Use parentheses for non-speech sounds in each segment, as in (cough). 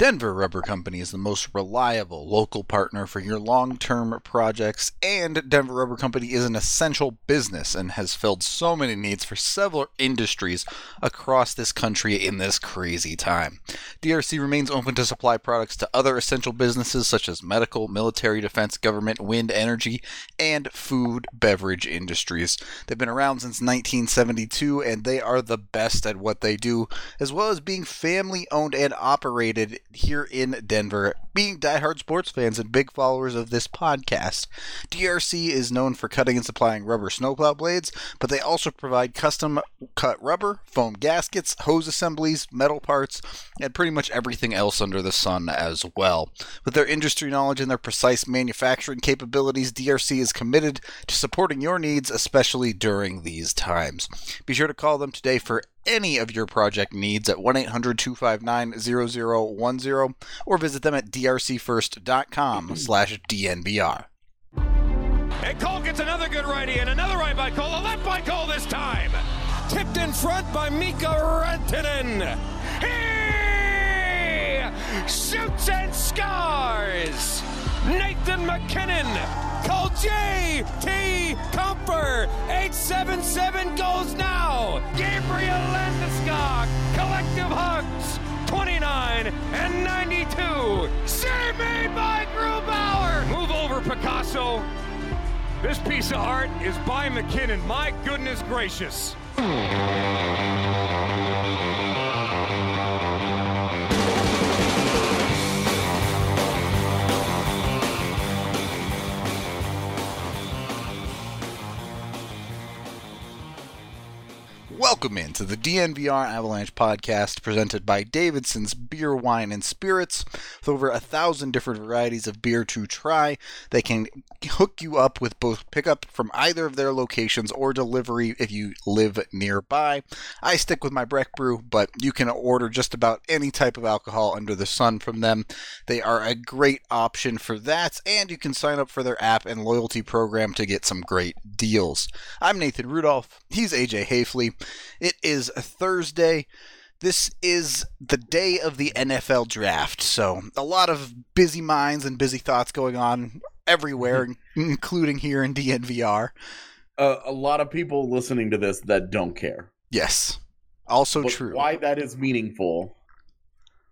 Denver Rubber Company is the most reliable local partner for your long term projects, and Denver Rubber Company is an essential business and has filled so many needs for several industries across this country in this crazy time. DRC remains open to supply products to other essential businesses such as medical, military, defense, government, wind energy, and food beverage industries. They've been around since 1972 and they are the best at what they do, as well as being family owned and operated here in Denver, being diehard sports fans and big followers of this podcast. DRC is known for cutting and supplying rubber snowplow blades, but they also provide custom cut rubber, foam gaskets, hose assemblies, metal parts, and pretty much everything else under the sun as well. With their industry knowledge and their precise manufacturing capabilities, DRC is committed to supporting your needs, especially during these times. Be sure to call them today for any of your project needs at 1 800 259 0010 or visit them at drcfirst.com (clears throat) slash DNVR. And Cole gets another good righty and another right by Cole, a left by Cole this time. Tipped in front by Mikko Rantanen. He shoots and scores. Nathan MacKinnon. Call J.T. Compher. 877 goes now. Gabriel Landeskog. Collective hugs. 29 and 92. Save made by Grubauer. Move over, Picasso. This piece of art is by MacKinnon. My goodness gracious. Welcome into the DNVR Avalanche podcast presented by Davidson's Beer, Wine, and Spirits. With over a thousand different varieties of beer to try, they can hook you up with both pickup from either of their locations or delivery if you live nearby. I stick with my Breck Brew, but you can order just about any type of alcohol under the sun from them. They are a great option for that, and you can sign up for their app and loyalty program to get some great deals. I'm Nathan Rudolph. He's AJ Haefele. It is a Thursday. This is the day of the NFL draft, so a lot of busy minds and busy thoughts going on everywhere, including here in DNVR. Uh, a lot of people listening to this that don't care. Yes, also But true. Why that is meaningful.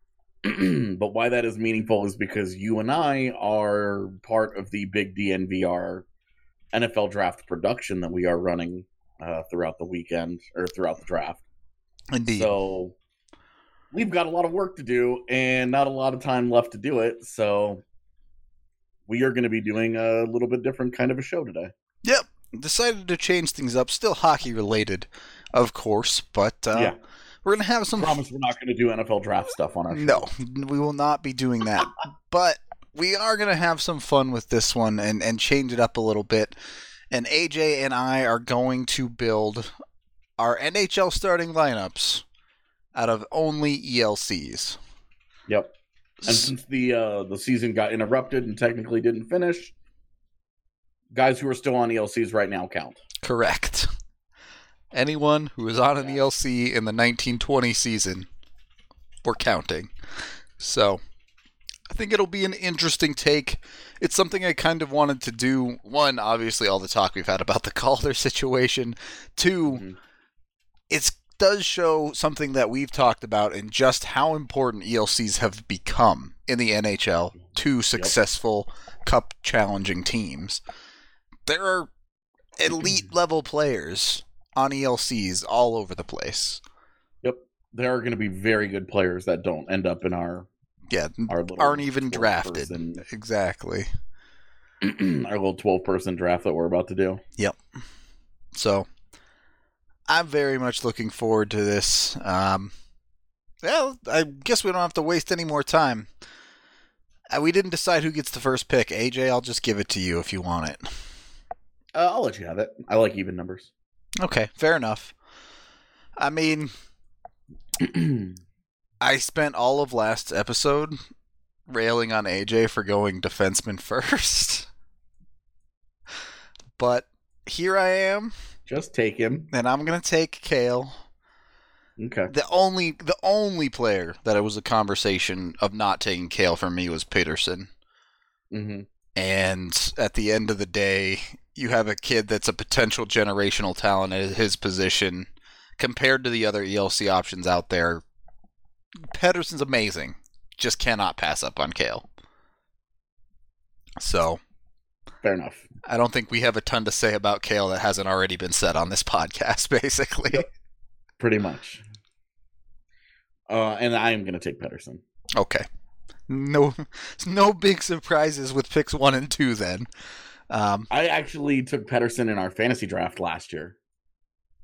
(clears throat) but why that is meaningful is because you and I are part of the big DNVR NFL draft production that we are running uh, throughout the weekend or throughout the draft. Indeed. So we've got a lot of work to do and not a lot of time left to do it. So we are going to be doing a little bit different kind of a show today. Yep. Decided to change things up. Still hockey related, of course, but uh, Yeah. we're gonna have some. Promise we're not going to do NFL draft stuff on our show. No, we will not be doing that. (laughs) but we are going to have some fun with this one and, and change it up a little bit. And AJ and I are going to build our NHL starting lineups out of only ELCs. Yep. And since the uh, the season got interrupted and technically didn't finish, guys who are still on ELCs right now count. Correct. Anyone who is on an ELC in the 1920 season, we're counting. So, I think it'll be an interesting take. It's something I kind of wanted to do. One, obviously, all the talk we've had about the (laughs) Calder situation. 2 Mhm. it does show something that we've talked about and just how important ELCs have become in the NHL to successful cup challenging teams. There are elite level players on ELCs all over the place. Yep. There are going to be very good players that don't end up in our Yeah, aren't even drafted. person- Exactly. (clears throat) our little twelve person draft that we're about to do. Yep. So I'm very much looking forward to this. Um, well, I guess we don't have to waste any more time. Uh, we didn't decide who gets the first pick. AJ, I'll just give it to you if you want it. Uh, I'll let you have it. I like even numbers. Okay, fair enough. I mean, (clears throat) I spent all of last episode railing on AJ for going defenseman (laughs) first. But here I am, Just take him. and I'm going to take Cale. Okay. The only the only player that it was a conversation of not taking Cale for me was Pettersson. Mm-hmm. And at the end of the day, you have a kid that's a potential generational talent at his position compared to the other ELC options out there. Pettersson's amazing. Just cannot pass up on Cale. So, Fair enough. I don't think we have a ton to say about Cale that hasn't already been said on this (laughs) podcast, basically. Pretty much. Uh, and I am going to take Pettersson. Okay. No no big surprises with picks 1 and 2 then. Um, I actually took Pettersson in our fantasy draft last year.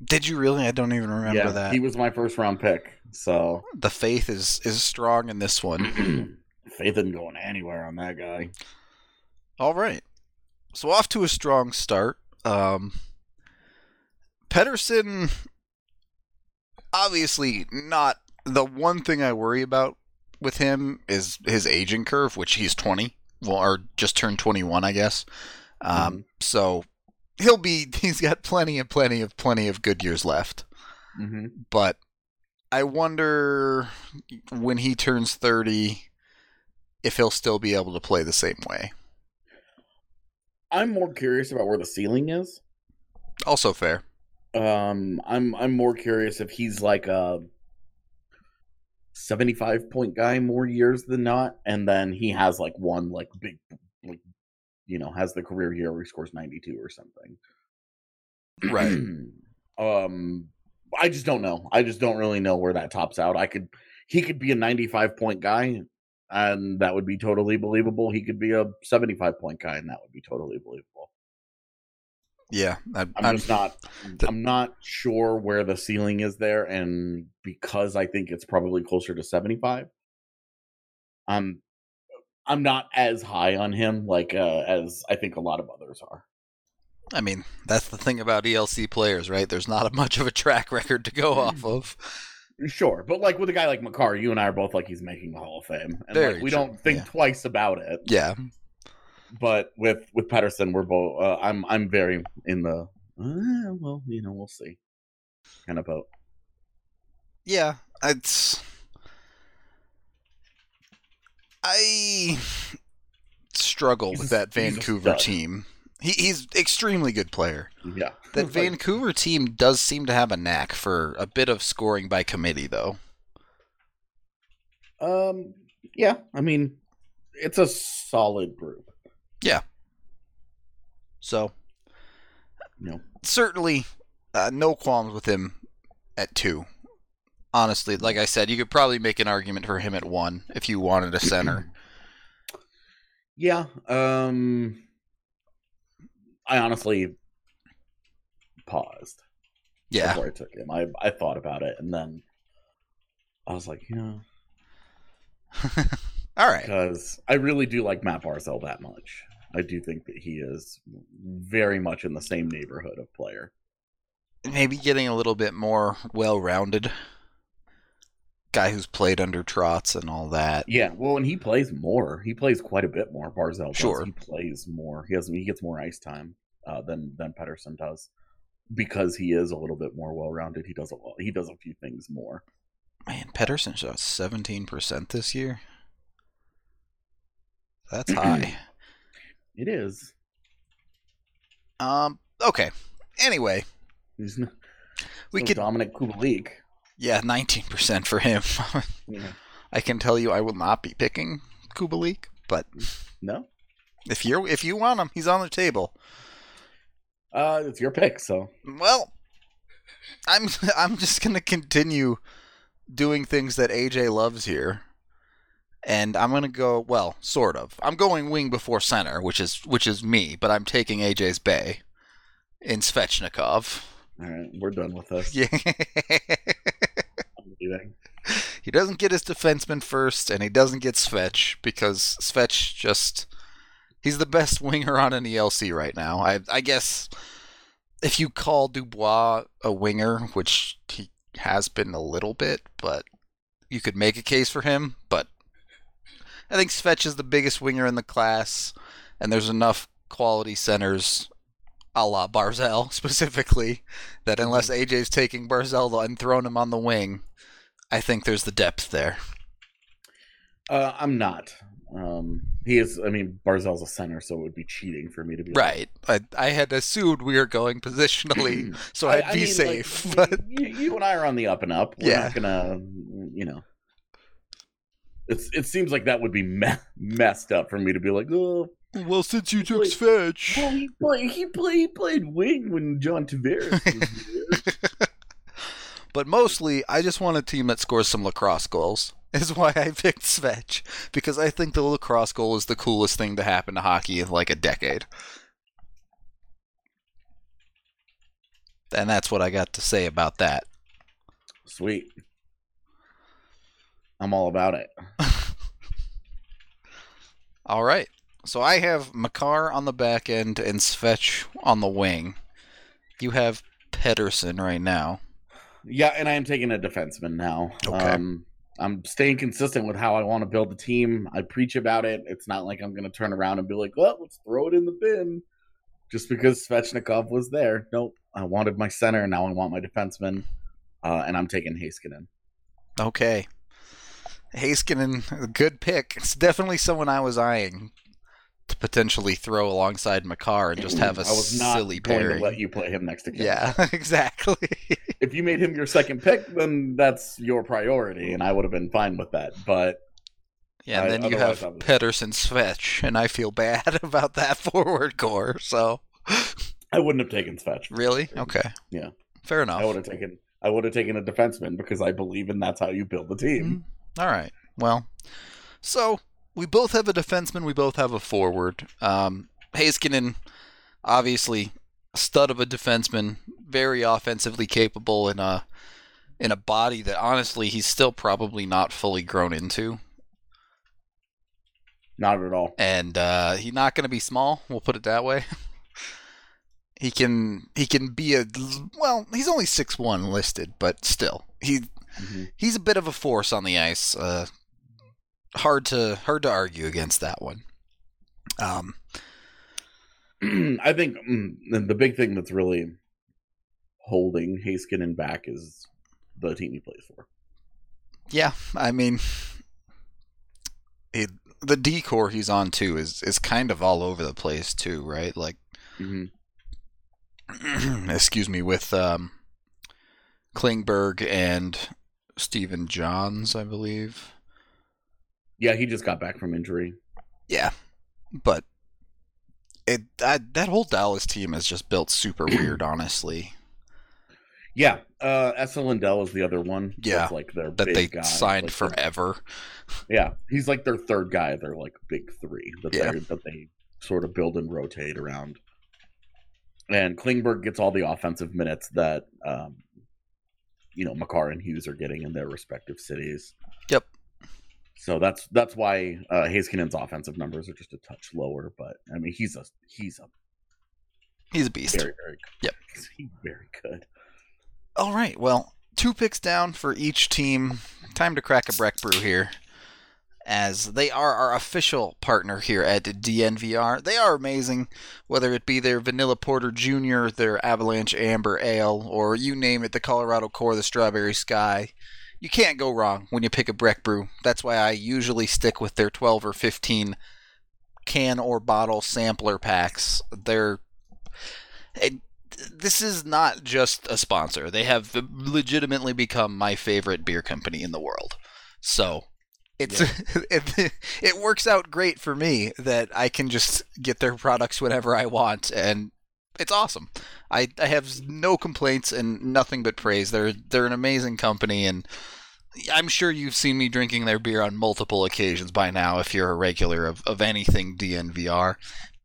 Did you really? I don't even remember yeah, that. he was my first round pick. So the faith is is strong in this one. (clears throat) faith isn't going anywhere on that guy. All right. So off to a strong start. Um, Pettersson, obviously not the one thing I worry about with him is his aging curve, which he's 20, well, or just turned 21, I guess. Um, So he'll be, (laughs) he's got plenty and plenty of plenty of good years left. Mm-hmm. But I wonder when he turns 30 if he'll still be able to play the same way. I'm more curious about where the ceiling is. Also fair. Um, I'm I'm more curious if he's like a 75 point guy more years than not, and then he has like one like big like you know has the career year where he scores 92 or something. Right. (clears throat) um, I just don't know. I just don't really know where that tops out. I could he could be a 95 point guy, and that would be totally believable. He could be a 75 point guy, and that would be totally believable. Yeah, I, I'm, I'm, just not. the- I'm not sure where the ceiling is there, and because I think it's probably closer to 75, I'm I'm not as high on him like uh, as I think a lot of others are. I mean, that's the thing about ELC players, right? There's not a much of a track record to go off of. Sure, but like with a guy like Makar, you and I are both like he's making the Hall of Fame, and Very like, we true, don't think yeah. twice about it. Yeah, But with with Pettersson, we're both. Uh, I'm I'm very in the. Uh, well, you know, we'll see. Kind of boat. yeah. It's I struggle He's with that Vancouver team. He, he's extremely good player. Yeah, That (laughs) Vancouver team does seem to have a knack for a bit of scoring by committee, though. Um, yeah, I mean, it's a solid group. Yeah. So No. certainly uh, no qualms with him at two. Honestly, like I said, you could probably make an argument for him at one if you wanted a center. (clears throat) Yeah, um, I honestly paused yeah, before I took him. I I thought about it, and then I was like, you know, (laughs) all right. because I really do like Matt Barzal that much. I do think that he is very much in the same neighborhood of player. Maybe getting a little bit more well-rounded. Guy who's played under trots and all that. Yeah, well, and he plays more. He plays quite a bit more. Barzal does. Sure. He plays more. He has he gets more ice time uh, than than Pettersson does because he is a little bit more well rounded. He does a lot. He does a few things more. Man, Pettersson shot seventeen percent this year. That's (clears throat) high. It is. um. Okay. Anyway, we no could. Dominic Kubalik. Yeah, nineteen percent for him. (laughs) Yeah. I can tell you, I will not be picking Kubalik, but No, if you are if you want him, he's on the table. uh, it's your pick. So Well, I'm (laughs) I'm just gonna continue doing things that AJ loves here, and I'm gonna go well, sort of. I'm going wing before center, which is which is me, but I'm taking AJ's Bay in Svechnikov. All right, we're done with this. Yeah. I'm he doesn't get his defenseman first, and he doesn't get Svech because Svech just he's the best winger on an ELC right now. I I guess if you call Dubois a winger, which he has been a little bit, but you could make a case for him. But I think Svech is the biggest winger in the class, and there's enough quality centers a la Barzal (laughs) specifically, that unless AJ's taking Barzal and throwing him on the wing, I think there's the depth there. Uh, I'm not. Um, he is. I mean, Barzal's a center, so it would be cheating for me to be Right. I, I had assumed we were going (laughs) positionally, (clears throat) so I- I'd I be mean, safe. like, (laughs) but you, you and I are on the up and up. We're Yeah. not gonna, you know. It's it seems like that would be me- messed up for me to be like, oh, well, since you took Fetch, well, he played he played he played wing when John Tavares was here. (laughs) but mostly I just want a team that scores some lacrosse goals. (laughs) Is why I picked Svetch because I think the lacrosse goal is the coolest thing to happen to hockey in like a decade. And that's what I got to say about that. Sweet. I'm all about it. (laughs) All right. So I have Makar on the back end and Svetch on the wing. You have Pettersson right now. Yeah, and I am taking a defenseman now. Okay. Um, I'm staying consistent with how I want to build the team. I preach about it. It's not like I'm going to turn around and be like, well, let's throw it in the bin just because Svechnikov was there. Nope. I wanted my center, and now I want my defenseman. Uh, and I'm taking Heiskanen. Okay. Heiskanen, good pick. It's definitely someone I was eyeing to potentially throw alongside Makar and just have a I was not silly going pairing. to let you play him next to Kim. yeah, (laughs) exactly. If you made him your second pick, then that's your priority, and I would have been fine with that. But Yeah, and I- then you have was- Pettersson Svetch, and I feel bad (laughs) about that (laughs) forward core. So, I wouldn't have taken Svetch. really? Okay. Yeah. Fair enough. I would have taken. I would have taken a defenseman because I believe in that's how you build the team. Mm-hmm. All right. Well, so we both have a defenseman. We both have a forward. Um, Heiskanen, obviously, a stud of a defenseman, very offensively capable in a in a body that honestly he's still probably not fully grown into, Not at all. and uh, he's not going to be small. We'll put it that way. (laughs) he can he can be a well. He's only six one listed, but still he Mhm. he's a bit of a force on the ice. Uh, hard to hard to argue against that one. Um, (clears throat) I think mm, the- big thing that's really holding Heiskanen back is the team he plays for. yeah, I mean, it, the D-corps he's on too is is kind of all over the place too, right? Like, hmm (clears throat) excuse me, with um, Klingberg and Stephen Johns, I believe. Yeah, he just got back from injury. Yeah, but it I, that whole Dallas team is just built super (clears throat) weird, honestly. Yeah, uh, Esa Lindell is the other one. Yeah, that's like their That big they guy. signed Like forever. yeah, he's like their third guy. They're like big three that Yeah. they that they sort of build and rotate around. And Klingberg gets all the offensive minutes that um, you know Makar and Hughes are getting in their respective cities. Yep. So that's that's why uh, offensive numbers are just a touch lower. But I mean, he's a he's a He's a beast. very very Yep. he's very good. All right. Well, two picks down for each team. Time to crack a Breck Brew here. As they are our official partner here at DNVR. They are amazing, whether it be their Vanilla Porter Jr., their Avalanche Amber Ale, or you name it, the Colorado Core, the Strawberry Sky. You can't go wrong when you pick a Breck Brew. That's why I usually stick with their 12 or 15 can or bottle sampler packs. They're. It, this is not just a sponsor. They have legitimately become my favorite beer company in the world. So it's (laughs) it, it works out great for me that I can just get their products whenever I want and it's awesome. I, I have no complaints and nothing but praise. They're they're an amazing company and I'm sure you've seen me drinking their beer on multiple occasions by now if you're a regular of, of anything DNVR.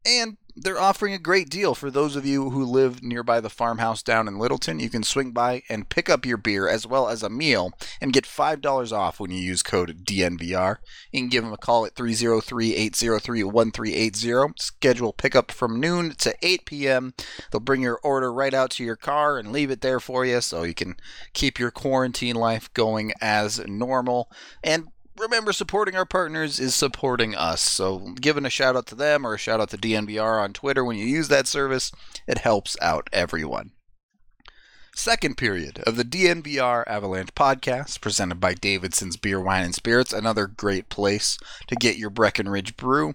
And they're offering a great deal for those of you who live nearby the farmhouse down in Littleton. You can swing by and pick up your beer as well as a meal and get $5 off when you use code DNVR. You can give them a call at 303 803 1380. Schedule pickup from noon to 8 p.m. They'll bring your order right out to your car and leave it there for you so you can keep your quarantine life going as normal. And remember, supporting our partners is supporting us. So, giving a shout out to them or a shout out to DNVR on Twitter when you use that service, it helps out everyone. Second period of the DNVR Avalanche podcast, presented by Davidson's Beer, Wine, and Spirits, another great place to get your Breckenridge brew.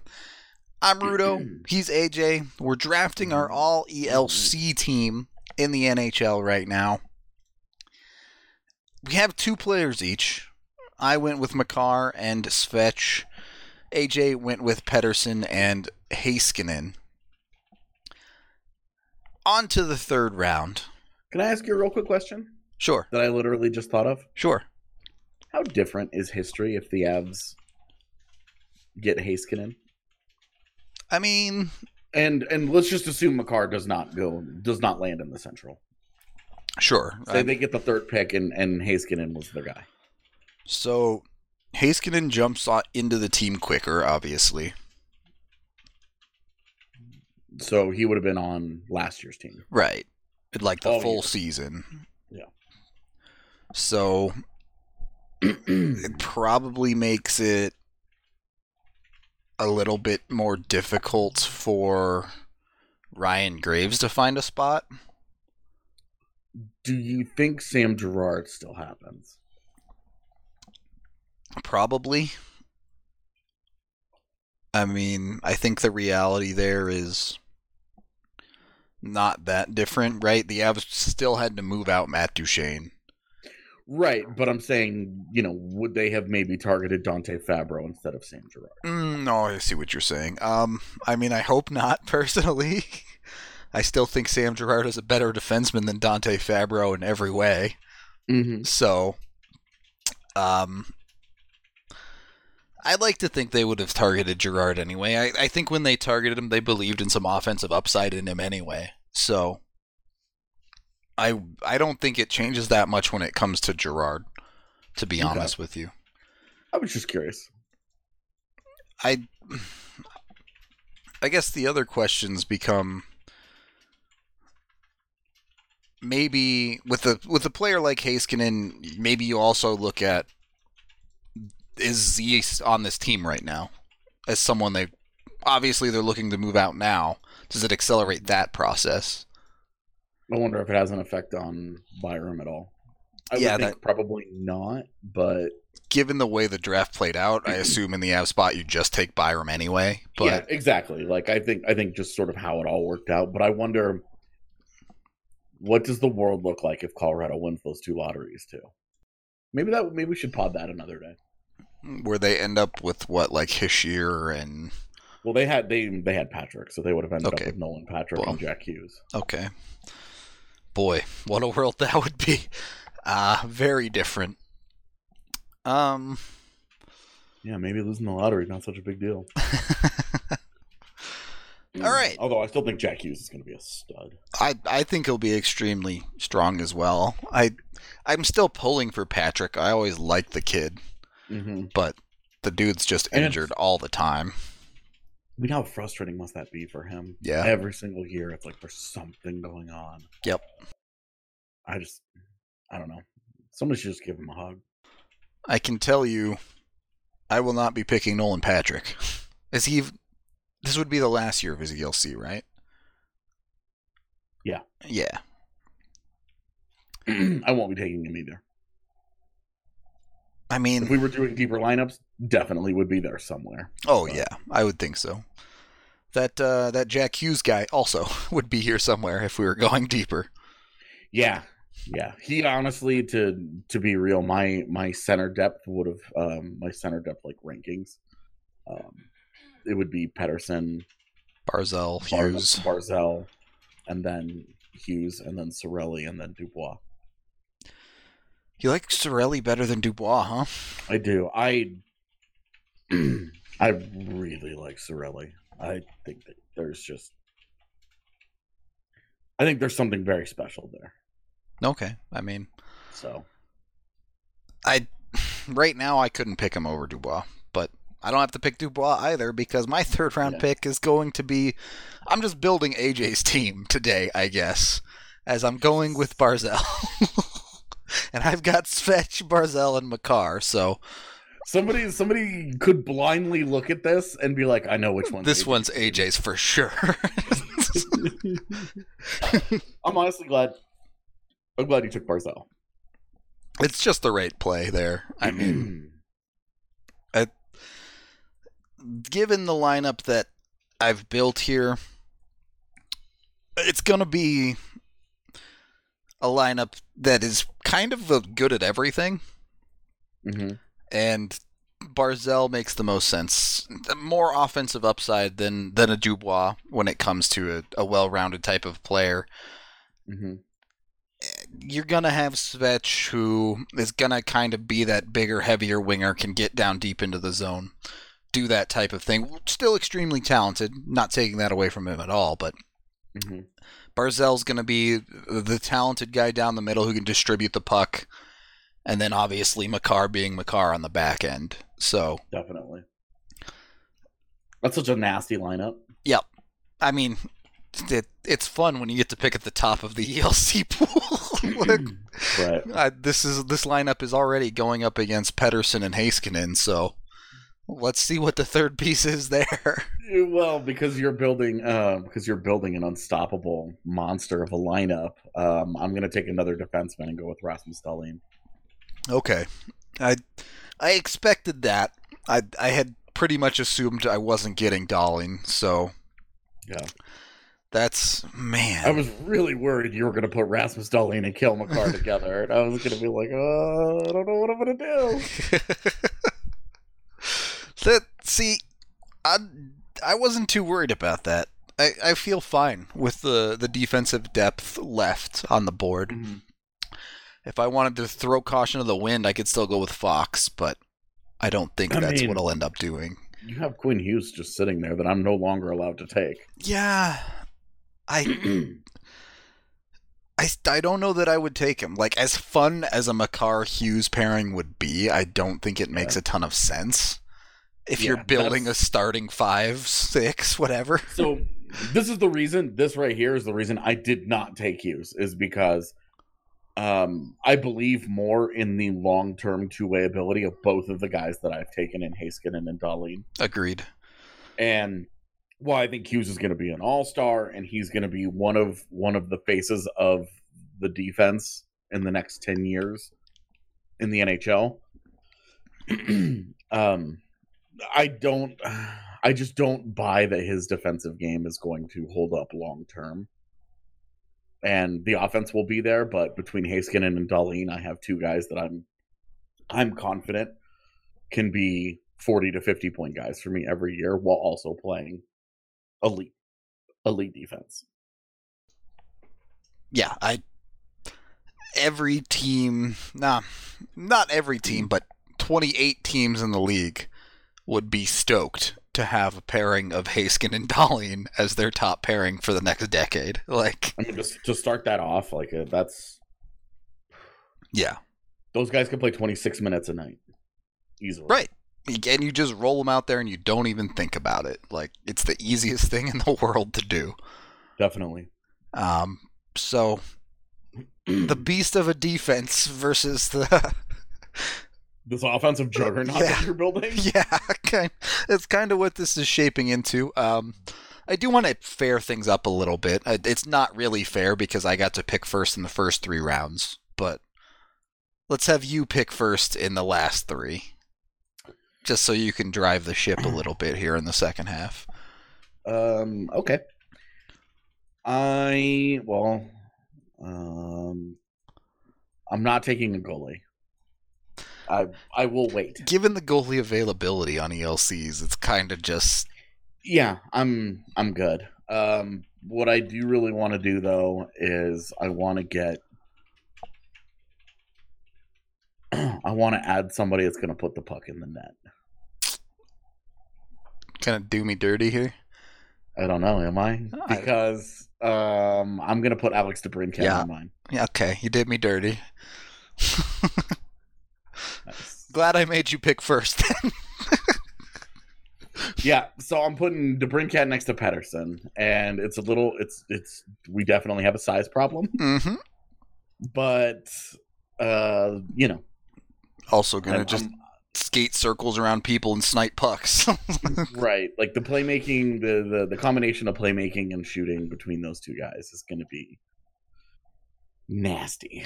I'm Rudo. Mm-hmm. He's AJ. We're drafting our mm-hmm. all ELC mm-hmm. team in the NHL right now. We have two players each. I went with Makar and Svetch. AJ went with Pettersson and Heiskanen. On to the third round. Can I ask you a real quick question Sure, that I literally just thought of? sure. How different is history if the Avs get Heiskanen? I mean, And and let's just assume Makar does not go does not land in the Central. sure. Say I- they get the third pick and and Heiskanen was their guy. So, Heiskanen jumps into the team quicker, obviously. So he would have been on last year's team. Right. Like the Oh, full yeah. season. Yeah. So, it probably makes it a little bit more difficult for Ryan Graves to find a spot. Do you think Sam Girard still happens? Probably. I mean, I think the reality there is not that different, right? The Avs still had to move out Matt Duchene. Right, but I'm saying, you know, would they have maybe targeted Dante Fabbro instead of Sam Girard? Mm, no, I see what you're saying. Um, I mean, I hope not (laughs) personally. I still think Sam Girard is a better defenseman than Dante Fabbro in every way. Mm-hmm. So, um, I'd like to think they would have targeted Girard anyway. I, I think when they targeted him, they believed in some offensive upside in him anyway. So, I I don't think it changes that much when it comes to Girard. To be Okay. honest with you, I was just curious. I I guess the other questions become maybe with a with a player like Heiskanen, maybe you also look at is he on this team right now as someone they obviously they're looking to move out now. Does it accelerate that process? I wonder if it has an effect on Byram at all. I Yeah, would think probably not, but Given the way the draft played out, I assume in the Av spot you just take Byram anyway. But yeah, exactly. Like I think I think just sort of how it all worked out. But I wonder what does the world look like if Colorado wins those two lotteries too? Maybe that maybe we should pod that another day. Where they end up with what like Hischier and Well, they had they they had Patrick, so they would have ended Okay. up with Nolan Patrick Well. and Jack Hughes. Okay. Boy, what a world (laughs) that would be. Uh very different. Um Yeah, maybe losing the lottery not such a big deal. (laughs) All right. Although I still think Jack Hughes is going to be a stud. I I think he'll be extremely strong as well. I I'm still pulling for Patrick. I always liked the kid, Mm-hmm. but the dude's just And- injured all the time. I mean, how frustrating must that be for him? Yeah. Every single year, it's like there's something going on. Yep. I just, I don't know. Somebody should just give him a hug. I can tell you I will not be picking Nolan Patrick. Is he this would be the last year of his ELC, right? Yeah. Yeah. (clears throat) I won't be taking him either. I mean, If we were doing deeper lineups, definitely would be there somewhere. oh yeah, I would think so. That uh, that Jack Hughes guy also (laughs) would be here somewhere if we were going deeper. Yeah, yeah. He honestly, to to be real, my my center depth would have um my center depth like rankings. Um, it would be Pettersson, Barzal, Bar- Hughes. Barzal, and then Hughes, and then Sorelli, and then Dubois. You like Sorelli better than Dubois, huh? I do. I (clears throat) I really like Sorelli. I think that there's just I think there's something very special there. Okay. I mean, So I (sighs) right now I couldn't pick him over Dubois, but I don't have to pick Dubois either because my third round Yeah. pick is going to be I'm just building AJ's team today, I guess, as I'm going with Barzal. (laughs) (laughs) and I've got Svetch, Barzal, and Makar, so somebody somebody could blindly look at this and be like, I know which one. This one's AJ's for sure. (laughs) I'm honestly glad. I'm glad you took Barzal. it's just the right play there. I mean, (clears throat) I, given the lineup that I've built here, it's going to be a lineup that is kind of good at everything, hmm and Barzal makes the most sense. More offensive upside than than a Dubois when it comes to a, a well-rounded type of player. hmm You're gonna have Svech, who is gonna kind of be that bigger, heavier winger, can get down deep into the zone, do that type of thing. Still extremely talented, not taking that away from him at all, but hmm Barzal's going to be the talented guy down the middle who can distribute the puck, and then obviously Makar being Makar on the back end. So, Definitely. That's such a nasty lineup. Yep, I mean, it, it's fun when you get to pick at the top of the (laughs) ELC pool. Like, Right. (laughs) uh, this is this lineup is already going up against Pettersson and Heiskanen, so let's see what the third piece is there. (laughs) Well, because you're building, uh, because you're building an unstoppable monster of a lineup. Um, I'm gonna take another defenseman and go with Rasmus Dahlin. Okay, I I expected that. I I had pretty much assumed I wasn't getting Dahlin, so Yeah. That's man. I was really worried you were gonna put Rasmus Dahlin and Cale Makar together, and I was gonna be like, oh, I don't know what I'm gonna do. (laughs) that see, I I wasn't too worried about that. I, I feel fine with the the defensive depth left on the board. Mm-hmm. If I wanted to throw caution to the wind, I could still go with Fox, but I don't think I that's mean- what I'll end up doing. You have Quinn Hughes just sitting there that I'm no longer allowed to take. Yeah, I (clears throat) I, I don't know that I would take him. Like as fun as a Makar Hughes pairing would be, I don't think it makes Yeah. a ton of sense. If Yeah, you're building a starting five, six, whatever. So this is the reason. This right here is the reason I did not take Hughes is because um, I believe more in the long term two way ability of both of the guys that I've taken in Haskin and in Dahlin. Agreed. and well, I think Hughes is going to be an all star, and he's going to be one of one of the faces of the defense in the next ten years in the NHL. (clears throat) um, I don't, I just don't buy that his defensive game is going to hold up long term. And the offense will be there, but between Heiskanen and Dahlin, I have two guys that I'm, I'm confident can be 40 to 50 point guys for me every year while also playing elite elite defense. Yeah, I. Every team, nah, not every team, hmm. but 28 teams in the league would be stoked to have a pairing of Haskin and Dahlin as their top pairing for the next decade. (laughs) Like, I mean, just to start that off, like uh, that's yeah, those guys can play 26 minutes a night easily. right. And you just roll them out there and you don't even think about it. Like, it's the easiest (laughs) thing in the world to do. Definitely. Um, so (clears throat) the beast of a defense versus the (laughs) this offensive juggernaut Yeah. that you're building. (laughs) yeah, kind. It's kind of what this is shaping into. Um, I do want to fair things up a little bit. It's not really fair because I got to pick first in the first three rounds, but let's have you pick first in the last three, just so you can drive the ship a little bit here in the second half. Um. Okay. I well, um, I'm not taking a goalie. I I will wait. Given the goalie availability on ELCs, it's kind of just Yeah, I'm I'm good. Um, what I do really want to do though is I want to get. (clears throat) I want to add somebody that's going to put the puck in the net. kind of do me dirty here. I don't know, am I? Because um, I'm going to put Alex DeBrincat Yeah. on mine. Yeah, okay, you did me dirty. (laughs) Glad I made you pick first. (laughs) Yeah, so I'm putting DeBrincat next to Pettersson, and it's a little, it's it's we definitely have a size problem, hmm but uh, you know, Also gonna I'm- just I'm- skate circles around people and snipe pucks. (laughs) right. Like the playmaking, the, the the combination of playmaking and shooting between those two guys is going to be nasty.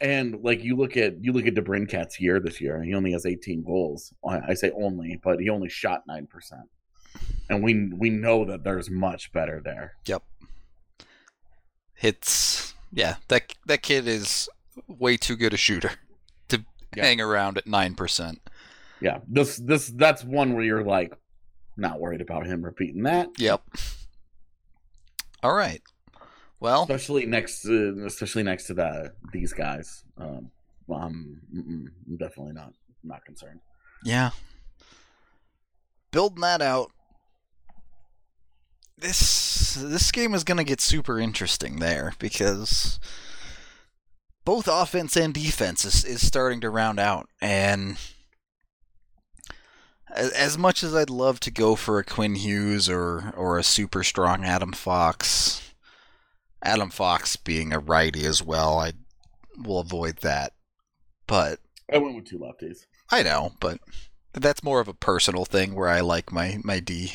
And like you look at you look at DeBrincat's year this year, he only has 18 goals. I say only, but he only shot nine percent, and we we know that there's much better there. Yep. It's yeah, that that kid is way too good a shooter to Yeah. hang around at nine percent. Yeah, this this that's one where you're like not worried about him repeating that, Yep. All right. Well, especially next to, especially next to the these guys. Um, mm-mm, I'm definitely not not concerned. yeah. Building that out. This this game is going to get super interesting there because both offense and defense is, is starting to round out and as, as much as I'd love to go for a Quinn Hughes or or a super strong Adam Fox, Adam Fox being a righty as well, I will avoid that. But I went with two lefties. I know, but that's more of a personal thing where I like my my D.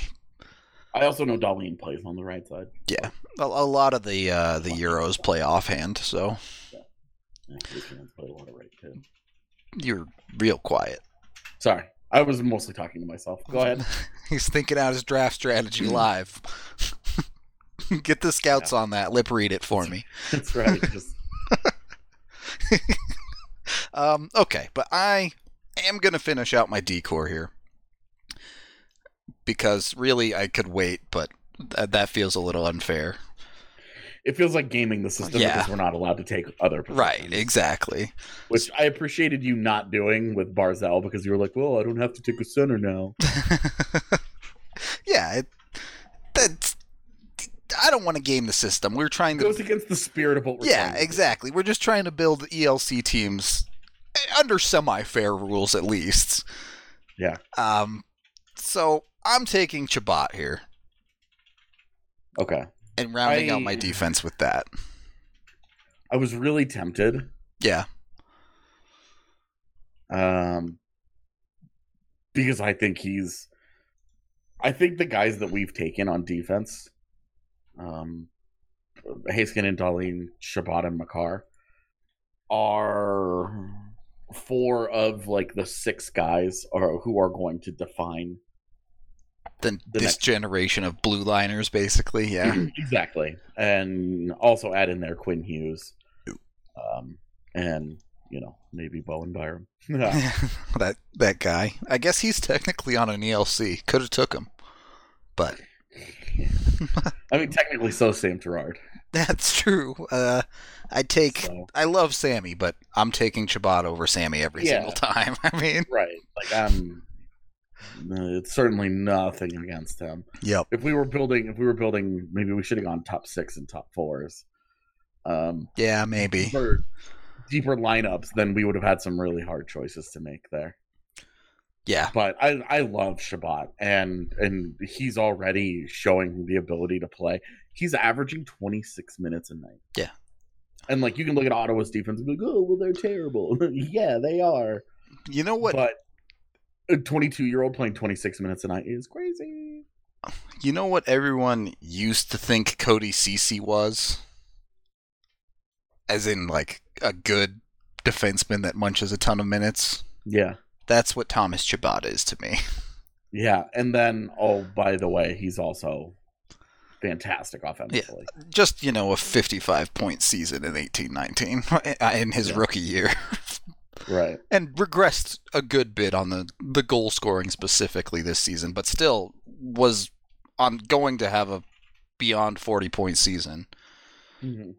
I also know Dahlin plays on the right side. Yeah, a, a lot of the uh, the Euros play offhand, so Yeah, Lucian's a lot of right too. you're real quiet. Sorry, I was mostly talking to myself. Go ahead. (laughs) He's thinking out his draft strategy (clears throat) live. (laughs) Get the scouts on that. Lip read it for me. (laughs) That's right. Just (laughs) Um, okay, but I am gonna finish out my D-corps here because really I could wait, but th- that feels a little unfair. it feels like gaming the system Yeah. because we're not allowed to take other positions. Right, exactly. Which I appreciated you not doing with Barzal because you were like, "Well, I don't have to take a center now." yeah, it, that's. I don't want to game the system. We're trying It to. goes against the spirit of what we're Yeah, trying to do. exactly. We're just trying to build ELC teams under semi-fair rules, at least. Yeah. Um. So I'm taking Chabot here Okay. and rounding out my defense with that. I was really tempted. Yeah. Um, because I think he's, I think the guys that we've taken on defense, um, Haskin and Dahlin, Chabot and Makar, are four of like the six guys are who are going to define Then The this next- generation of blue liners, basically. Yeah. exactly, and also add in there Quinn Hughes, um, and you know maybe Bowen Byram. (laughs) (laughs) that that guy. I guess he's technically on an ELC. Could have took him, but I mean, technically, so Sam Girard. that's true. Uh, I take. So. I love Sammy, but I'm taking Chabot over Sammy every Yeah. single time. (laughs) I mean, Right. Like I'm uh, it's certainly nothing against him. yep. If we were building if we were building maybe we should have gone top 6 and top 4s. Um Yeah, maybe. for deeper lineups then we would have had some really hard choices to make there. Yeah, But I I love Chabot and and he's already showing the ability to play. He's averaging 26 minutes a night. Yeah. And like you can look at Ottawa's defense and be like, "Oh, well they're terrible." (laughs) yeah, they are. you know what? But a 22 year old playing 26 minutes a night is crazy. You know what everyone used to think Cody Ceci was? As in, like, a good defenseman that munches a ton of minutes? Yeah. That's what Thomas Chabot is to me. (laughs) Yeah. And then, oh, by the way, he's also fantastic offensively. Just, you know, a 55 point season in 1819 (laughs) in his Yeah. rookie year. Right. (laughs) and regressed a good bit on the, the goal scoring specifically this season, but still was on going to have a beyond 40 point season Mhm.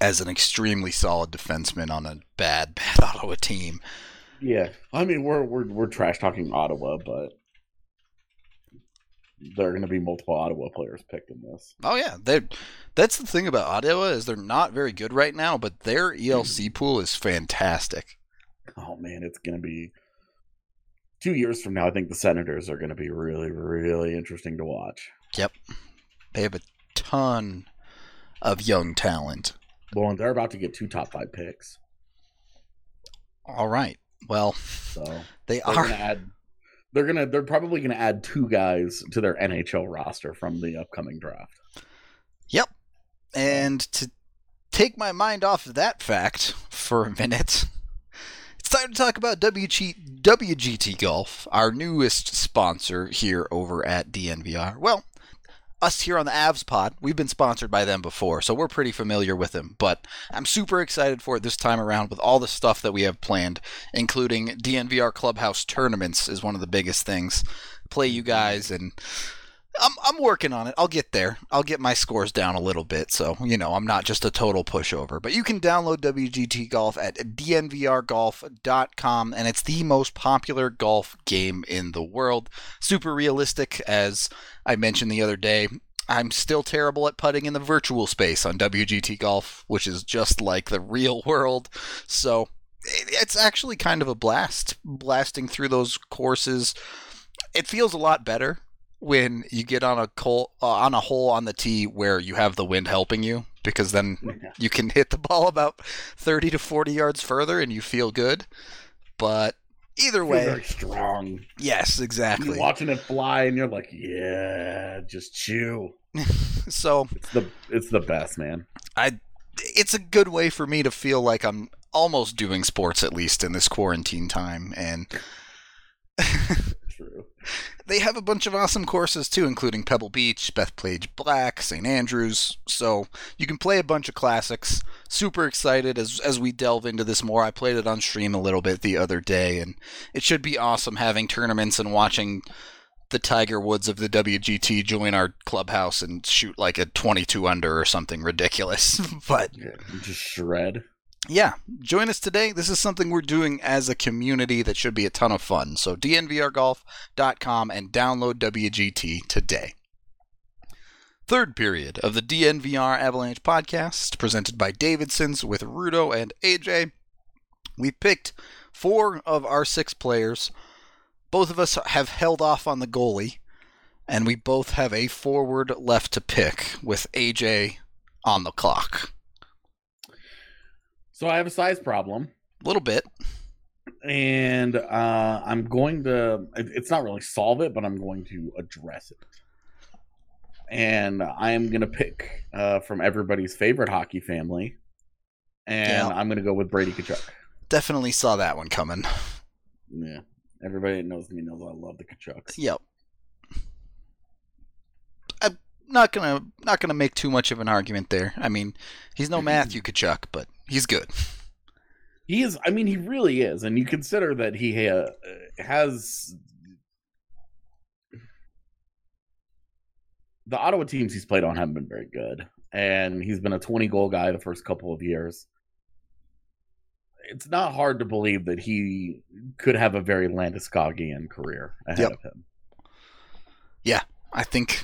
as an extremely solid defenseman on a bad, bad Ottawa team. Yeah. I mean, we're, we're, we're trash talking Ottawa, but there are going to be multiple Ottawa players picked in this. Oh yeah, they that's the thing about Ottawa is they're not very good right now, but their ELC mm-hmm. pool is fantastic. Oh, man, it's going to be two years from now. I think the Senators are going to be really, really interesting to watch. Yep, they have a ton of young talent. Well, and they're about to get two top five picks. All right. Well, So they are. gonna add. They're gonna. They're probably gonna add two guys to their NHL roster from the upcoming draft. Yep. And to take my mind off of that fact for a minute, it's time to talk about WG, WGT Golf, our newest sponsor here over at DNVR. Well, us here on the Avs Pod, we've been sponsored by them before, so we're pretty familiar with them. But I'm super excited for it this time around with all the stuff that we have planned, including DNVR Clubhouse tournaments is one of the biggest things. Play you guys and I'm I'm working on it. I'll get there. I'll get my scores down a little bit, so you know I'm not just a total pushover. But you can download WGT Golf at dnvrgolf.com, and it's the most popular golf game in the world. Super realistic, as I mentioned the other day. I'm still terrible at putting in the virtual space on WGT Golf, which is just like the real (laughs) world. So it's actually kind of a blast blasting through those courses. It feels a lot better when you get on a col- uh, on a hole on the tee where you have the wind helping you because then you can (laughs) hit the ball about 30 to 40 yards further and you feel good. But either way, very strong. yes, You're exactly. watching it fly, and you're like, yeah, just chew. (laughs) So It's the it's the best, man. I it's a good way for me to feel like I'm almost doing sports at least in this quarantine time and True. They have a bunch of awesome courses too, including Pebble Beach, Bethpage Black, St. Andrews. So you can play a bunch of classics. Super excited as as we delve into this more. I played it on stream a little bit the other day, and it should be awesome having tournaments and watching the Tiger Woods of the WGT join our clubhouse and shoot like a 22 under or something ridiculous. (laughs) but Yeah, just shred. Yeah, join us today. This is something we're doing as a community that should be a ton of fun. So dnvrgolf.com and download WGT today. Third period of the DNVR Avalanche podcast, presented by Davidson's with Rudo and AJ. We picked four of our six players. Both of us have held off on the goalie, and we both have a forward left to pick with AJ on the clock. So I have a size problem, A little bit. and uh, I'm going to. It's not really solve it, but I'm going to address it. And I am going to pick uh, from everybody's favorite hockey family, and Yeah. I'm going to go with Brady Tkachuk. Definitely saw that one coming. Yeah, everybody that knows me knows I love the Tkachuks. Yep. I'm not gonna not gonna make too much of an argument there. I mean, he's no (clears throat) Matthew Tkachuk, but he's good. He is. I mean, he really is, and you consider that he uh, has the Ottawa teams he's played on haven't been very good, and he's been a 20 goal guy the first couple of years. It's not hard to believe that he could have a very Landeskoggian career ahead Yep. of him Yeah, I think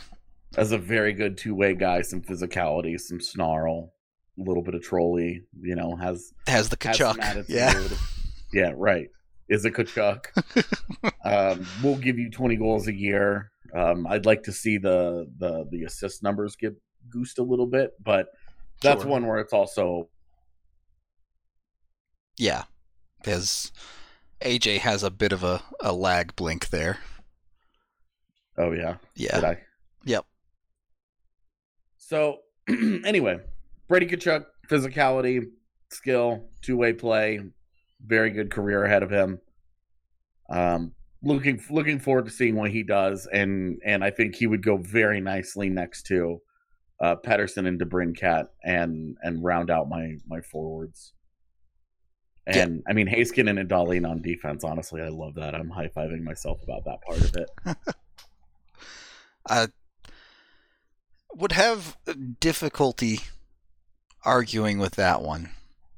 as a very good two way guy. Some physicality, some snarl, little bit of trolley. You know, has has the has Tkachuk. attitude. Yeah. Yeah, right. Is a Tkachuk. (laughs) um, we'll give you 20 goals a year. Um, I'd like to see the the the assist numbers get goosed a little bit, but that's Sure. one where it's also Yeah. Because AJ has a bit of a, a lag blink there. oh yeah, Yeah. did I? Yep. So (clears throat) anyway, Brady Tkachuk, physicality, skill, two way play, very good career ahead of him. Um, looking looking forward to seeing what he does, and and I think he would go very nicely next to uh, Pettersson and DeBrincat, and and round out my my forwards. Yeah. And I mean Heiskanen and Dahlin on defense. Honestly, I love that. I'm high fiving myself about that part of it. (laughs) I would have difficulty arguing with that one.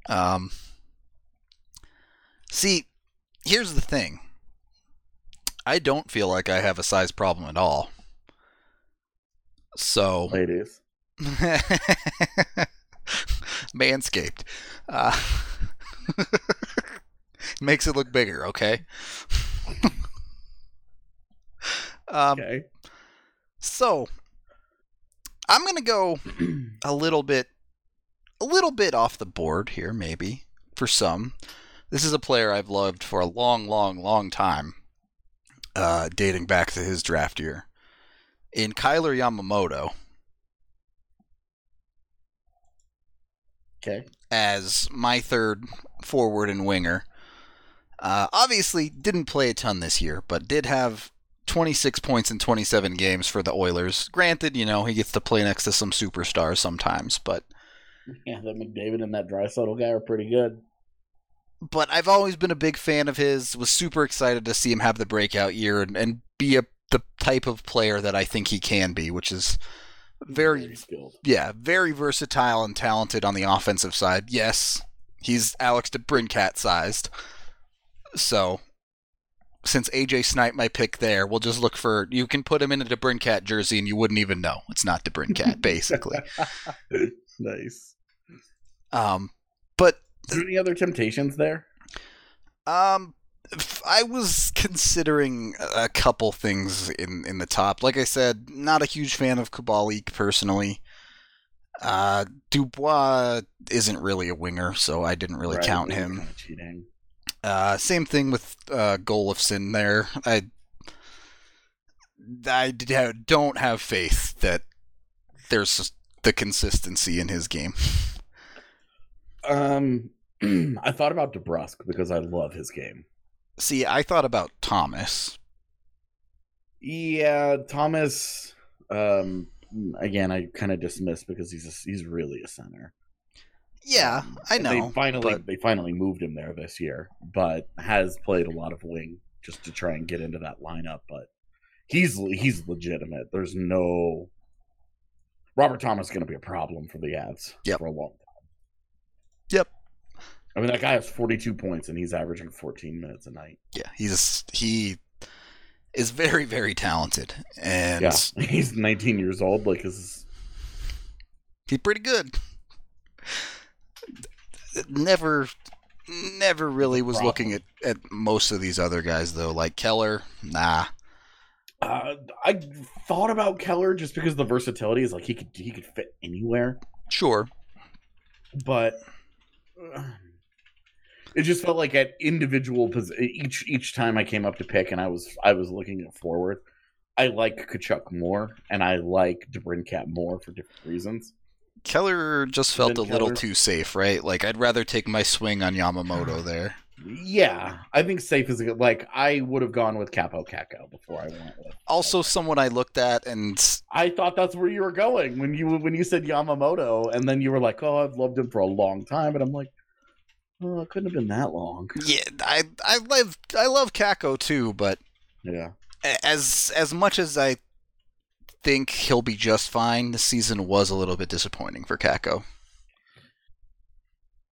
Um, see, here's the thing. I don't feel like I have a size problem at all. So, Ladies, (laughs) Manscaped. Uh, (laughs) makes it look bigger, okay? (laughs) um, okay. so, I'm going to go (clears throat) a little bit a little bit off the board here maybe for some This is a player I've loved for a long, long, long time, uh, dating back to his draft year. In Kailer Yamamoto, Okay. as my third forward and winger. Uh, obviously, didn't play a ton this year, but did have 26 points in 27 games for the Oilers. Granted, you know, he gets to play next to some superstars sometimes, but (laughs) Yeah, that McDavid and that dry guy are pretty good. but I've always been a big fan of his. Was super excited to see him have the breakout year and, and be a the type of player that I think he can be, which is very skilled. yeah, very versatile and talented on the offensive side. Yes, he's Alex DeBrincat sized. So, since AJ Snipe my pick there, we'll just look for you can put him in a DeBrincat jersey and you wouldn't even know it's not DeBrincat, (laughs) basically. nice. Um, but Is there any other temptations there? um, I was considering a couple things in in the top. Like I said, not a huge fan of Kabalik personally. Uh, Dubois isn't really a winger, so I didn't really Right, count him. kinda cheating. Uh, same thing with uh, Golofson there. I I don't have faith that there's the consistency in his game. (laughs) Um, (clears throat) I thought about DeBrusk because I love his game. See, I thought about Thomas. Yeah, Thomas. Um, again, I kind of dismissed because he's a, he's really a center. Yeah, Um, I know. They finally but- they finally moved him there this year, but has played a lot of wing just to try and get into that lineup. But he's he's legitimate. There's no Robert Thomas is going to be a problem for the Avs Yep. for a long. I mean, that guy has 42 points and he's averaging 14 minutes a night. Yeah, he's he is very very talented and Yeah, (laughs) he's 19 years old. Like, his he's pretty good. Never never really was looking at, at most of these other guys though, like Keller. Nah. Uh, I thought about Keller just because the versatility is like he could he could fit anywhere, Sure. but uh, it just felt like at individual pos- each each time I came up to pick and I was I was looking at forward, I like Tkachuk more and I like DeBrincat more for different reasons. Keller just felt a Then little too safe, right? Like I'd rather take my swing on Yamamoto (sighs) there. Yeah, I think safe is a good. Like I would have gone with Kaapo Kakko before I went with. Also, someone I looked at and I thought that's where you were going when you when you said Yamamoto, and then you were like, "Oh, I've loved him for a long time," and I'm like, "Oh, it couldn't have been that long." yeah, I I love I love Kakko too, but Yeah, as as much as I think he'll be just fine, the season was a little bit disappointing for Kakko.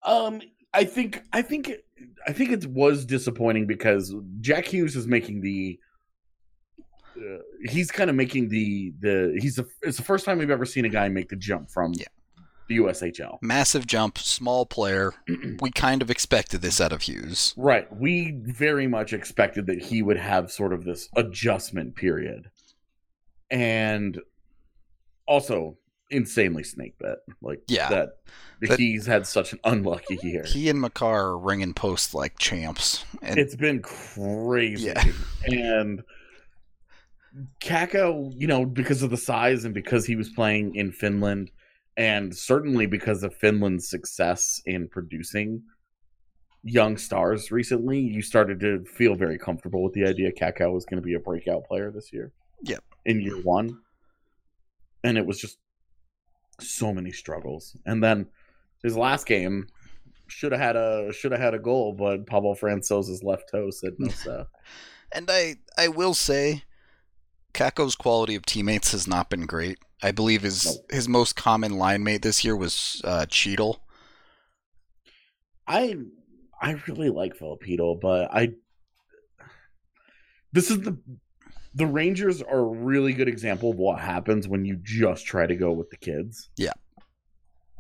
um, I think I think I think it was disappointing because Jack Hughes is making the. Uh, he's kind of making the the he's the it's the first time we've ever seen a guy make the jump from Yeah. The USHL. Massive jump, small player. (clears throat) We kind of expected this out of Hughes. Right. We very much expected that he would have sort of this adjustment period. And also insanely snake bit. Like Yeah. that, That- he's had such an unlucky year. He and Makar are ringing posts like champs, and It's been crazy. Yeah. And Kakko, you know, because of the size and because he was playing in Finland, and certainly because of Finland's success in producing young stars recently, you started to feel very comfortable with the idea Kakko was going to be a breakout player this year. Yep. In year one. And it was just so many struggles. And then his last game should have had a should have had a goal, but Pavel Francouz's left toe said no so. And I I will say, Kakko's quality of teammates has not been great. I believe his Nope. his most common line mate this year was uh, Chytil. I I really like Filipino, but I this is the the Rangers are a really good example of what happens when you just try to go with the kids. Yeah.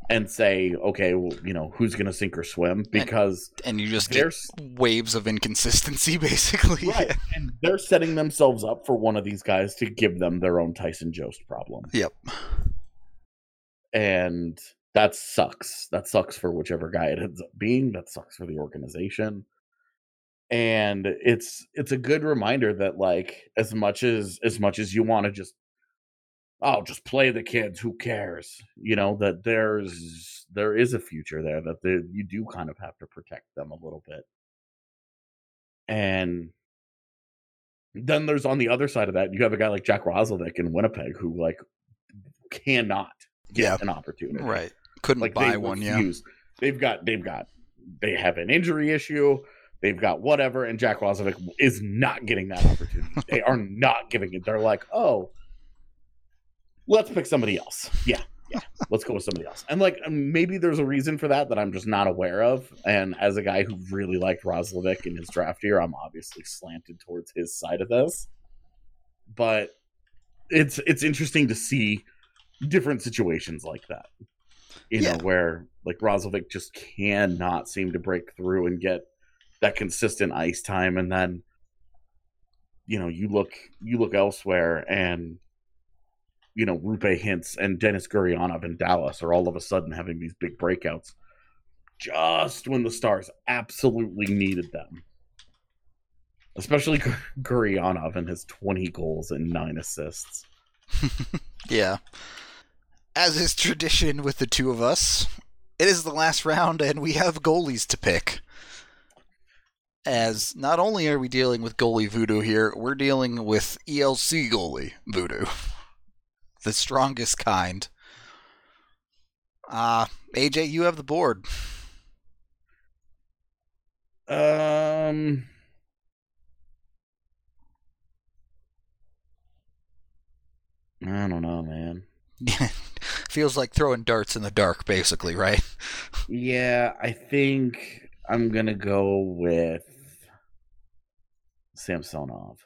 And say, okay, well, you know, who's gonna sink or swim? Because and you just get waves of inconsistency, (laughs) basically. right, and they're setting themselves up for one of these guys to give them their own Tyson Jost problem. Yep. and that sucks. That sucks for whichever guy it ends up being. That sucks for the organization. And it's it's a good reminder that like as much as as much as you want to just oh just play the kids, who cares? You know that there's there is a future there that the, you do kind of have to protect them a little bit. And then there's on the other side of that, you have a guy like Jack Roslovic in Winnipeg who like cannot get Yeah. an opportunity. Right. Couldn't Like buy one, yeah. They've got they've got they have an injury issue. They've got whatever, and Jack Roslovic is not getting that opportunity. they are not giving it. They're like, oh, let's pick somebody else. Yeah, yeah, let's go with somebody else. And like um, maybe there's a reason for that that I'm just not aware of. And as a guy who really liked Roslovic in his draft year, I'm obviously slanted towards his side of this. But it's it's interesting to see different situations like that. You Yeah. know, where like Roslovic just cannot seem to break through and get that consistent ice time and then you know, you look you look elsewhere and you know, Roope Hintz and Denis Gurianov in Dallas are all of a sudden having these big breakouts just when the Stars absolutely needed them. Especially Gur- Gurianov and his 20 goals and 9 assists. (laughs) Yeah. As is tradition with the two of us, it is the last round and we have goalies to pick. As not only are we dealing with goalie voodoo here, we're dealing with ELC goalie voodoo. (laughs) The strongest kind. Uh, AJ, you have the board. Um I don't know, man. (laughs) Feels like throwing darts in the dark, basically, right? Yeah, I think I'm gonna go with Samsonov.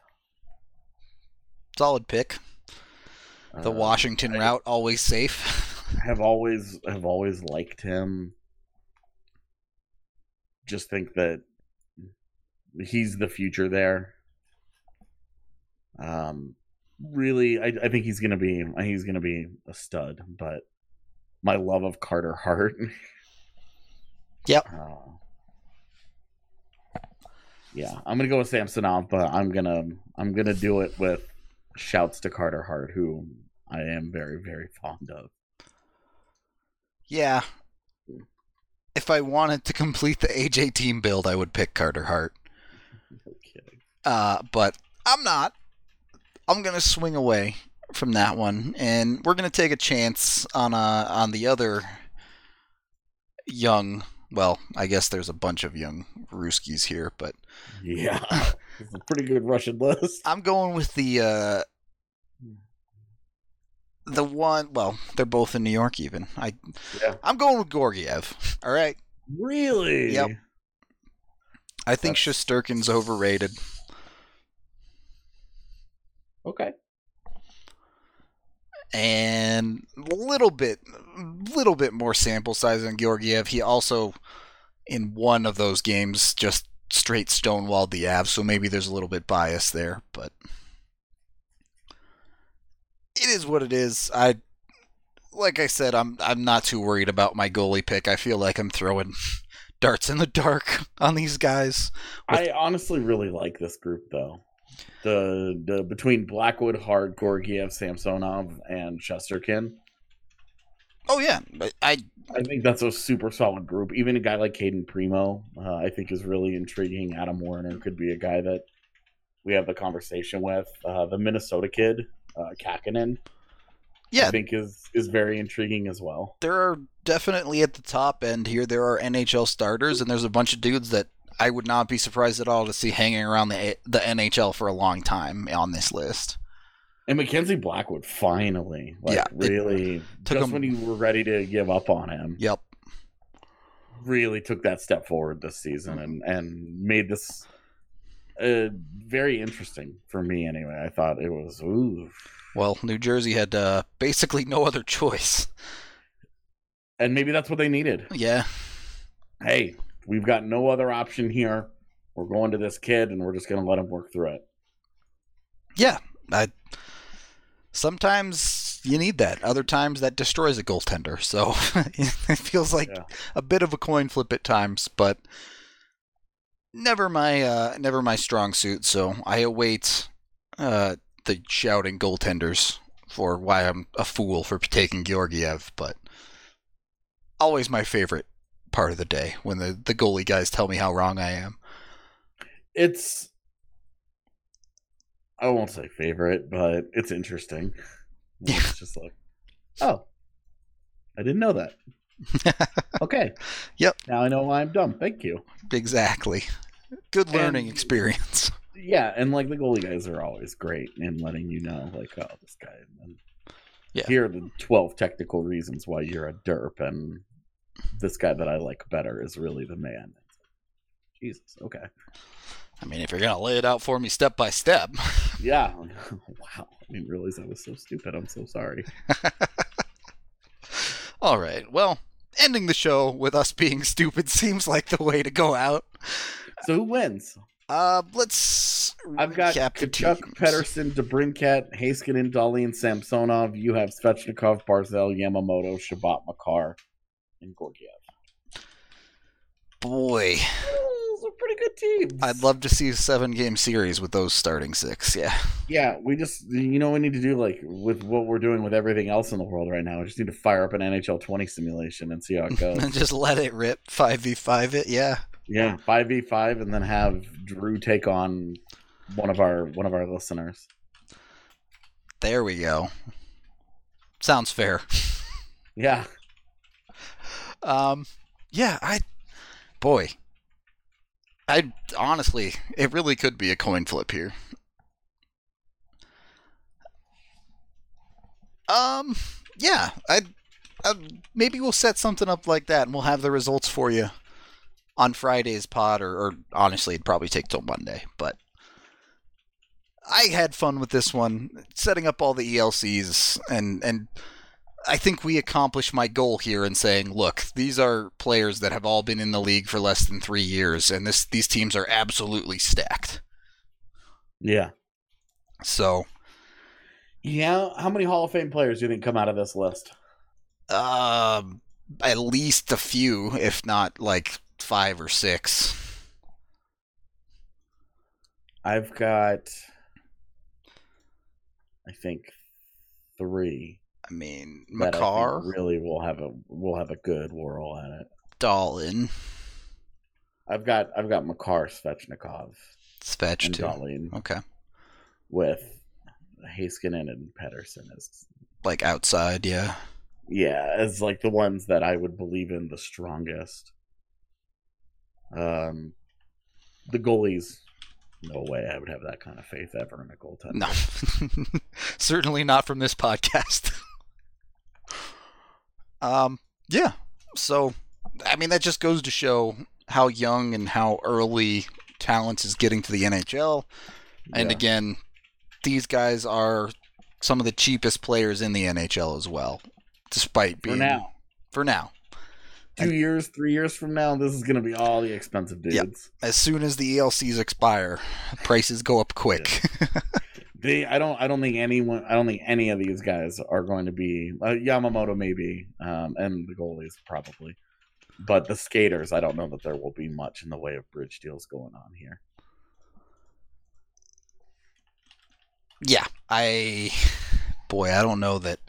Solid pick. The Uh, Washington route, always safe. (laughs) have always have always liked him. Just think that he's the future there. Um, really, I, I think he's gonna be he's gonna be a stud. But my love of Carter Hart. (laughs) Yep. Uh, yeah, I'm gonna go with Samsonov, but I'm gonna I'm gonna do it with shouts to Carter Hart, who I am very very fond of. Yeah. If I wanted to complete the AJ team build, I would pick Carter Hart. No kidding. Uh, but I'm not. I'm gonna swing away from that one, and we're gonna take a chance on uh on the other young. Well, I guess there's a bunch of young Ruskies here, but Yeah, (laughs) it's a pretty good Russian list. I'm going with the uh the one. Well, they're both in New York. Even I, Yeah. I'm going with Georgiev. All right. Really? Yep. I think That's- Shesterkin's overrated. Okay. and a little bit little bit more sample size than Georgiev. He also in one of those games just straight stonewalled the Avs, so maybe there's a little bit bias there, but it is what it is. I like I said, I'm I'm not too worried about my goalie pick. I feel like I'm throwing (laughs) darts in the dark (laughs) on these guys. I honestly really like this group though. The the between Blackwood, Hart, Georgiev, Samsonov, and Shesterkin. Oh yeah, but I I think that's a super solid group. Even a guy like Cayden Primeau, uh, I think is really intriguing. Adam Werner could be a guy that we have the conversation with. Uh, the Minnesota kid, uh, Kahkonen, I think is is very intriguing as well. there are definitely at the top end here. There are NHL starters, and there's a bunch of dudes that I would not be surprised at all to see hanging around the the NHL for a long time on this list. And Mackenzie Blackwood finally, like Yeah, really, took just him- when you were ready to give up on him, Yep. really took that step forward this season and and made this uh, very interesting for me. Anyway, I thought it was ooh, Well, New Jersey had uh, basically no other choice. and maybe that's what they needed. Yeah. Hey, we've got no other option here. We're going to this kid, and we're just going to let him work through it. Yeah. I sometimes you need that. Other times that destroys a goaltender. So (laughs) it feels like Yeah. a bit of a coin flip at times, but never my uh, never my strong suit. So I await uh, the shouting goaltenders for why I'm a fool for taking Georgiev, but always my favorite part of the day when the, the goalie guys tell me how wrong I am. It's I won't say favorite, but it's interesting. Yeah. It's just like, oh, I didn't know that. (laughs) okay. Yep. Now I know why I'm dumb. Thank you. Exactly. Good learning And- experience. Yeah, and like the goalie guys are always great in letting you know, like, oh, this guy. And Yeah. Here are the twelve technical reasons why you're a derp, and this guy that I like better is really the man. Jesus. Okay. I mean, if you're gonna lay it out for me step by step, (laughs) Yeah. (laughs) wow. I didn't realize I was so stupid. I'm so sorry. (laughs) all right. Well, ending the show with us being stupid seems like the way to go out. So who wins? Uh, let's. I've got Tkachuk. Pettersson, DeBrincat, Heiskanen, Dahlin, Samsonov. You have Svechnikov, Barzal, Yamamoto, Chabot, Makar, and Georgiev. Boy, Those are pretty good teams. I'd love to see a seven-game series with those starting six. Yeah. Yeah, we just you know we need to do like with what we're doing with everything else in the world right now. We just need to fire up an NHL 20 simulation and see how it goes. and (laughs) just let it rip. Five v five it. Yeah. yeah, five v five, and then have Drew take on one of our one of our listeners. There we go. Sounds fair. Yeah, (laughs) Um, yeah, I, boy, I honestly, it really could be a coin flip here. Um, yeah, I, I maybe we'll set something up like that, and we'll have the results for you on Friday's pod, or, or honestly, it'd probably take till Monday, but. I had fun with this one, setting up all the ELCs, and and I think we accomplished my goal here in saying, look, these are players that have all been in the league for less than three years, and this these teams are absolutely stacked. yeah, So, yeah. How many Hall of Fame players do you think come out of this list? um, at least a few, if not like five or six. I've got, I think, three. I mean, Makar, really will have a will have a good whirl at it. Dahlin, I've got I've got Makar Svechnikov Svetch and too. Dahlin Okay, with Heiskanen and Pettersson as like outside, yeah. yeah as like the ones that I would believe in the strongest. Um, the goalies, no way I would have that kind of faith ever in a goaltender. No, (laughs) certainly not from this podcast. (laughs) um, yeah. So, I mean, that just goes to show how young and how early talent is getting to the NHL. And Yeah. again, these guys are some of the cheapest players in the NHL as well, despite being for now, For now, two years, three years from now, this is going to be all the expensive dudes. Yep. as soon as the ELCs expire, prices go up quick. (laughs) They, I don't, I don't think anyone, I don't think any of these guys are going to be uh, Yamamoto, maybe, um, and the goalies probably, but the skaters, I don't know that there will be much in the way of bridge deals going on here. Yeah, I boy, I don't know that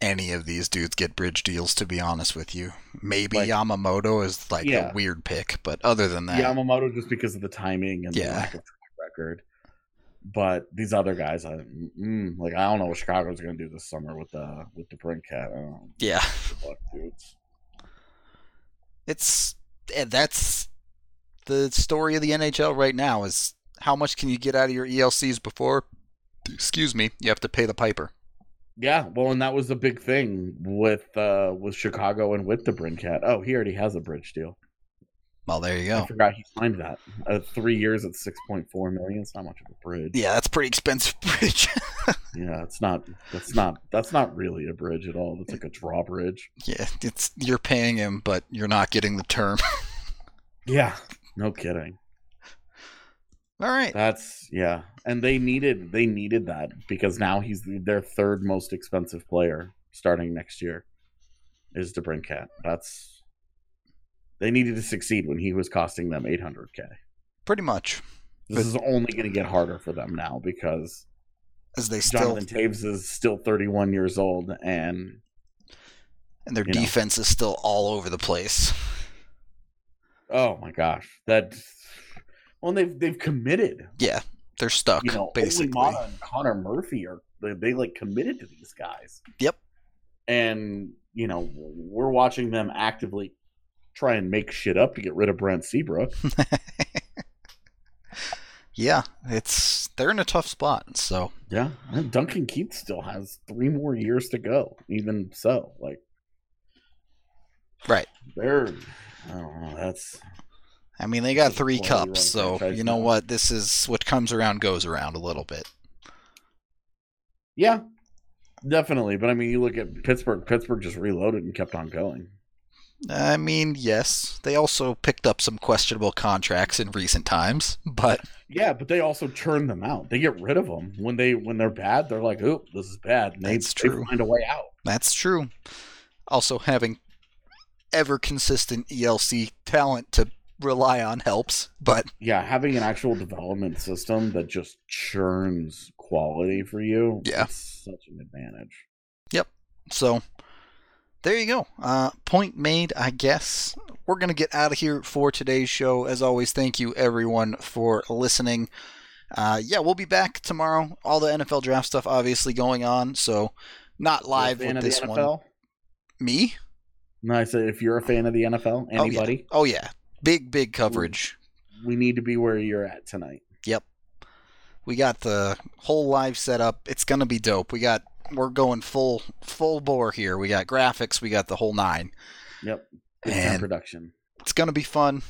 any of these dudes get bridge deals to be honest with you. Maybe Like- Yamamoto is like Yeah. a weird pick, but other than that, Yamamoto just because of the timing and the lack of track record. But these other guys, I mm, like. I don't know what Chicago's going to do this summer with the with DeBrincat. I don't yeah, luck, dudes. it's eh, that's the story of the NHL right now is how much can you get out of your ELCs before excuse me, you have to pay the piper. Yeah, well, and that was the big thing with uh with Chicago and with DeBrincat. Oh, he already has a bridge deal. Well, there you go. I forgot he signed that. Uh, three years at six point four million. It's not much of a bridge. Yeah, that's pretty expensive (laughs) bridge. Yeah, it's not. That's not. That's not really a bridge at all. It's like a drawbridge. yeah, it's you're paying him, but you're not getting the term. (laughs) Yeah, no kidding. All right. That's yeah, and they needed they needed that because now he's their third most expensive player starting next year. Is DeBrincat. That's they needed to succeed when he was costing them 800k. Pretty much. This is only going to get harder for them now because As they still Jonathan Toews is still 31 years old, and and their you know. defense is still all over the place. oh my gosh, that well, they've they've committed. Yeah, they're stuck You know, basically. Maatta and Connor Murphy are they, they like committed to these guys. Yep. and you know we're watching them actively try and make shit up to get rid of Brent Seabrook. (laughs) yeah, it's they're in a tough spot. So Yeah, and Duncan Keith still has three more years to go. Even so, like right. they're, I don't know. That's I mean, they got three a poorly run cups, so you know now. what? This is what comes around goes around a little bit. yeah, definitely. But I mean, you look at Pittsburgh. Pittsburgh just reloaded and kept on going. I mean, yes, they also picked up some questionable contracts in recent times, but Yeah, but they also churn them out. They get rid of them when they when they're bad. They're like, "Oop, this is bad." And they, That's they true. find a way out. that's true. Also, having ever consistent ELC talent to rely on helps, but Yeah, having an actual development system that just churns quality for you. Yeah. such an advantage. Yep. So there you go. Uh, point made, I guess. We're going to get out of here for today's show. As always, thank you everyone for listening. Uh, yeah, we'll be back tomorrow. All the NFL draft stuff obviously going on, so not live You're a fan with this one. Me? No, I said if you're a fan of the NFL, Oh, yeah. anybody, Oh yeah, big big coverage. we need to be where you're at tonight. Yep. We got the whole live set up. It's gonna be dope. We got we're going full full bore here. We got graphics. We got the whole nine. Yep, And- production. It's gonna be fun.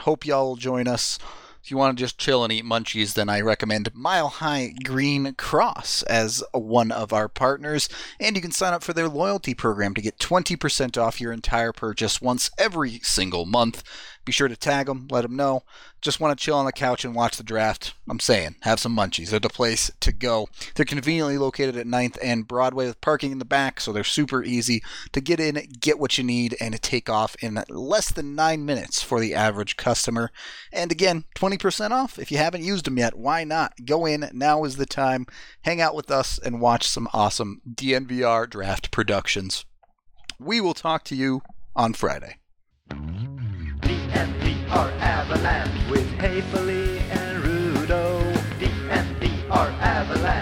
Hope y'all will join us. If you want to just chill and eat munchies, then I recommend Mile High Green Cross as one of our partners. And you can sign up for their loyalty program to get 20% off your entire purchase once every single month. Be sure to tag them, let them know. Just want to chill on the couch and watch the draft. I'm saying, have some munchies. They're the place to go. They're conveniently located at 9th and Broadway with parking in the back, so they're super easy to get in, get what you need, and take off in less than nine minutes for the average customer. And again, 20% off. If you haven't used them yet, why not? Go in. Now is the time. Hang out with us and watch some awesome DNVR draft productions. We will talk to you on Friday. DNVR Avalanche with Haefele and Rudo. DNVR Avalanche